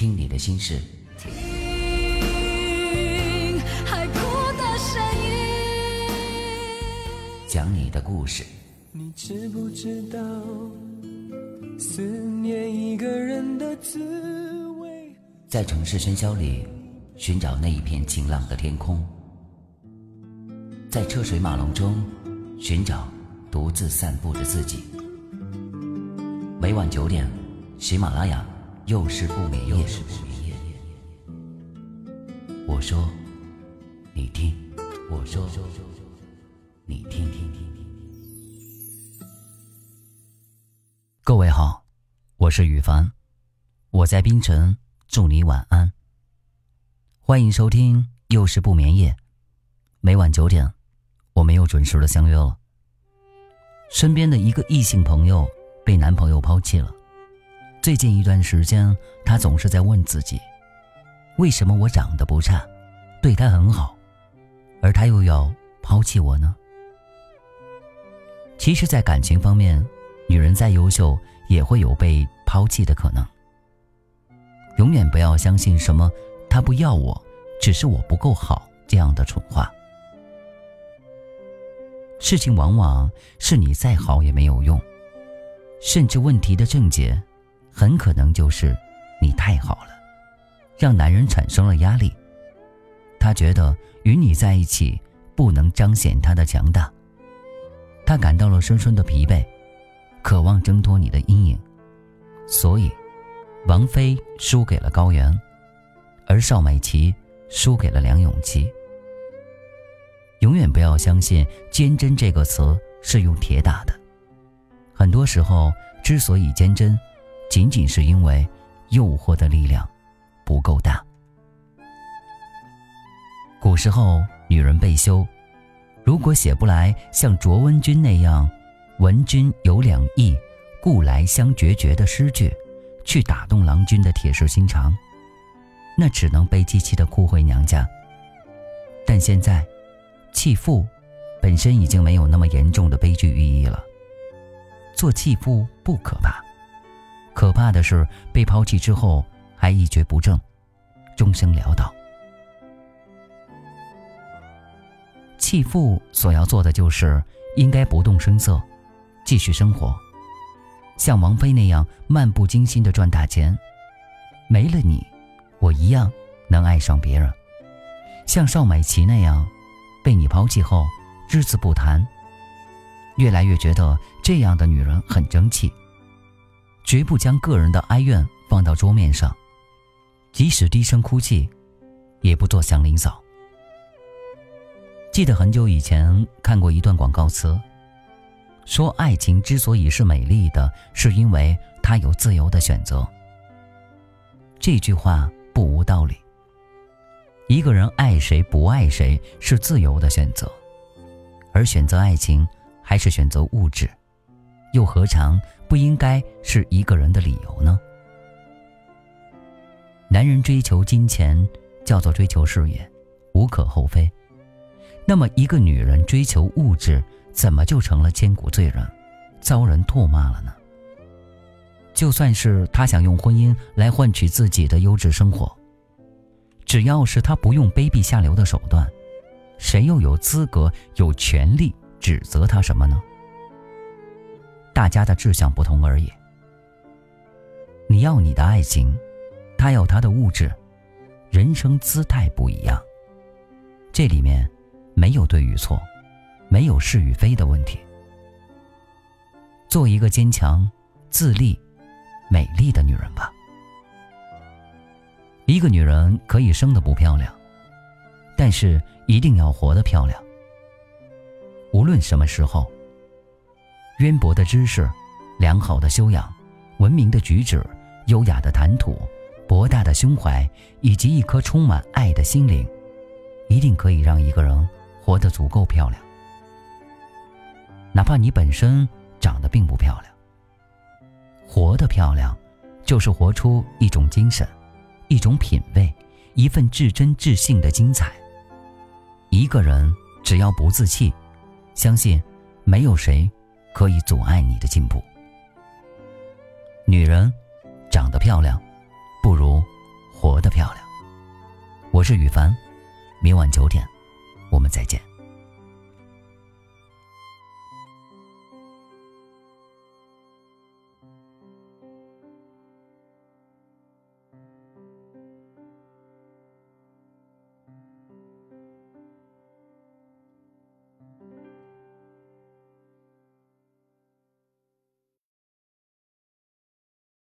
听你的心事，听海哭的声音。讲你的故事。你知不知道，思念一个人的滋味？在城市喧嚣里，寻找那一片晴朗的天空；在车水马龙中，寻找独自散步的自己。每晚九点，喜马拉雅又是不眠夜。我说，你听；我说，你听。各位好，我是雨凡，我在槟城，祝你晚安。欢迎收听又是不眠夜，每晚九点，我们又准时的相约了。身边的一个异性朋友。被男朋友抛弃了。最近一段时间，他总是在问自己：为什么我长得不差，对他很好，而他又要抛弃我呢？其实，在感情方面，女人再优秀，也会有被抛弃的可能。永远不要相信什么“他不要我，只是我不够好”这样的蠢话。事情往往是你再好也没有用。甚至问题的症结，很可能就是你太好了，让男人产生了压力。他觉得与你在一起不能彰显他的强大，他感到了深深的疲惫，渴望挣脱你的阴影。所以，王菲输给了高原，而邵美琪输给了梁咏琪。永远不要相信“坚贞”这个词是用铁打的。很多时候，之所以坚贞，仅仅是因为诱惑的力量不够大。古时候，女人被休，如果写不来像卓文君那样“闻君有两意，故来相决绝”的诗句，去打动郎君的铁石心肠，那只能被机器的哭回娘家。但现在，弃妇本身已经没有那么严重的悲剧寓意了。做弃妇不可怕，可怕的是被抛弃之后还一蹶不振，终生潦倒。弃妇所要做的就是应该不动声色，继续生活，像王菲那样漫不经心的赚大钱。没了你，我一样能爱上别人。像邵美琪那样，被你抛弃后，只字不谈。越来越觉得这样的女人很争气，绝不将个人的哀怨放到桌面上，即使低声哭泣，也不做祥林嫂。记得很久以前看过一段广告词，说爱情之所以是美丽的，是因为它有自由的选择。这句话不无道理。一个人爱谁不爱谁是自由的选择，而选择爱情。还是选择物质，又何尝不应该是一个人的理由呢？男人追求金钱叫做追求事业，无可厚非。那么，一个女人追求物质，怎么就成了千古罪人，遭人唾骂了呢？就算是她想用婚姻来换取自己的优质生活，只要是她不用卑鄙下流的手段，谁又有资格、有权利？指责他什么呢？大家的志向不同而已。你要你的爱情，他要他的物质，人生姿态不一样。这里面没有对与错，没有是与非的问题。做一个坚强、自立、美丽的女人吧。一个女人可以生的不漂亮，但是一定要活得漂亮。无论什么时候，渊博的知识、良好的修养、文明的举止、优雅的谈吐、博大的胸怀，以及一颗充满爱的心灵，一定可以让一个人活得足够漂亮。哪怕你本身长得并不漂亮，活得漂亮，就是活出一种精神、一种品味、一份至真至性的精彩。一个人只要不自弃。相信，没有谁可以阻碍你的进步。女人长得漂亮，不如活得漂亮。我是雨凡，明晚九点，我们再见。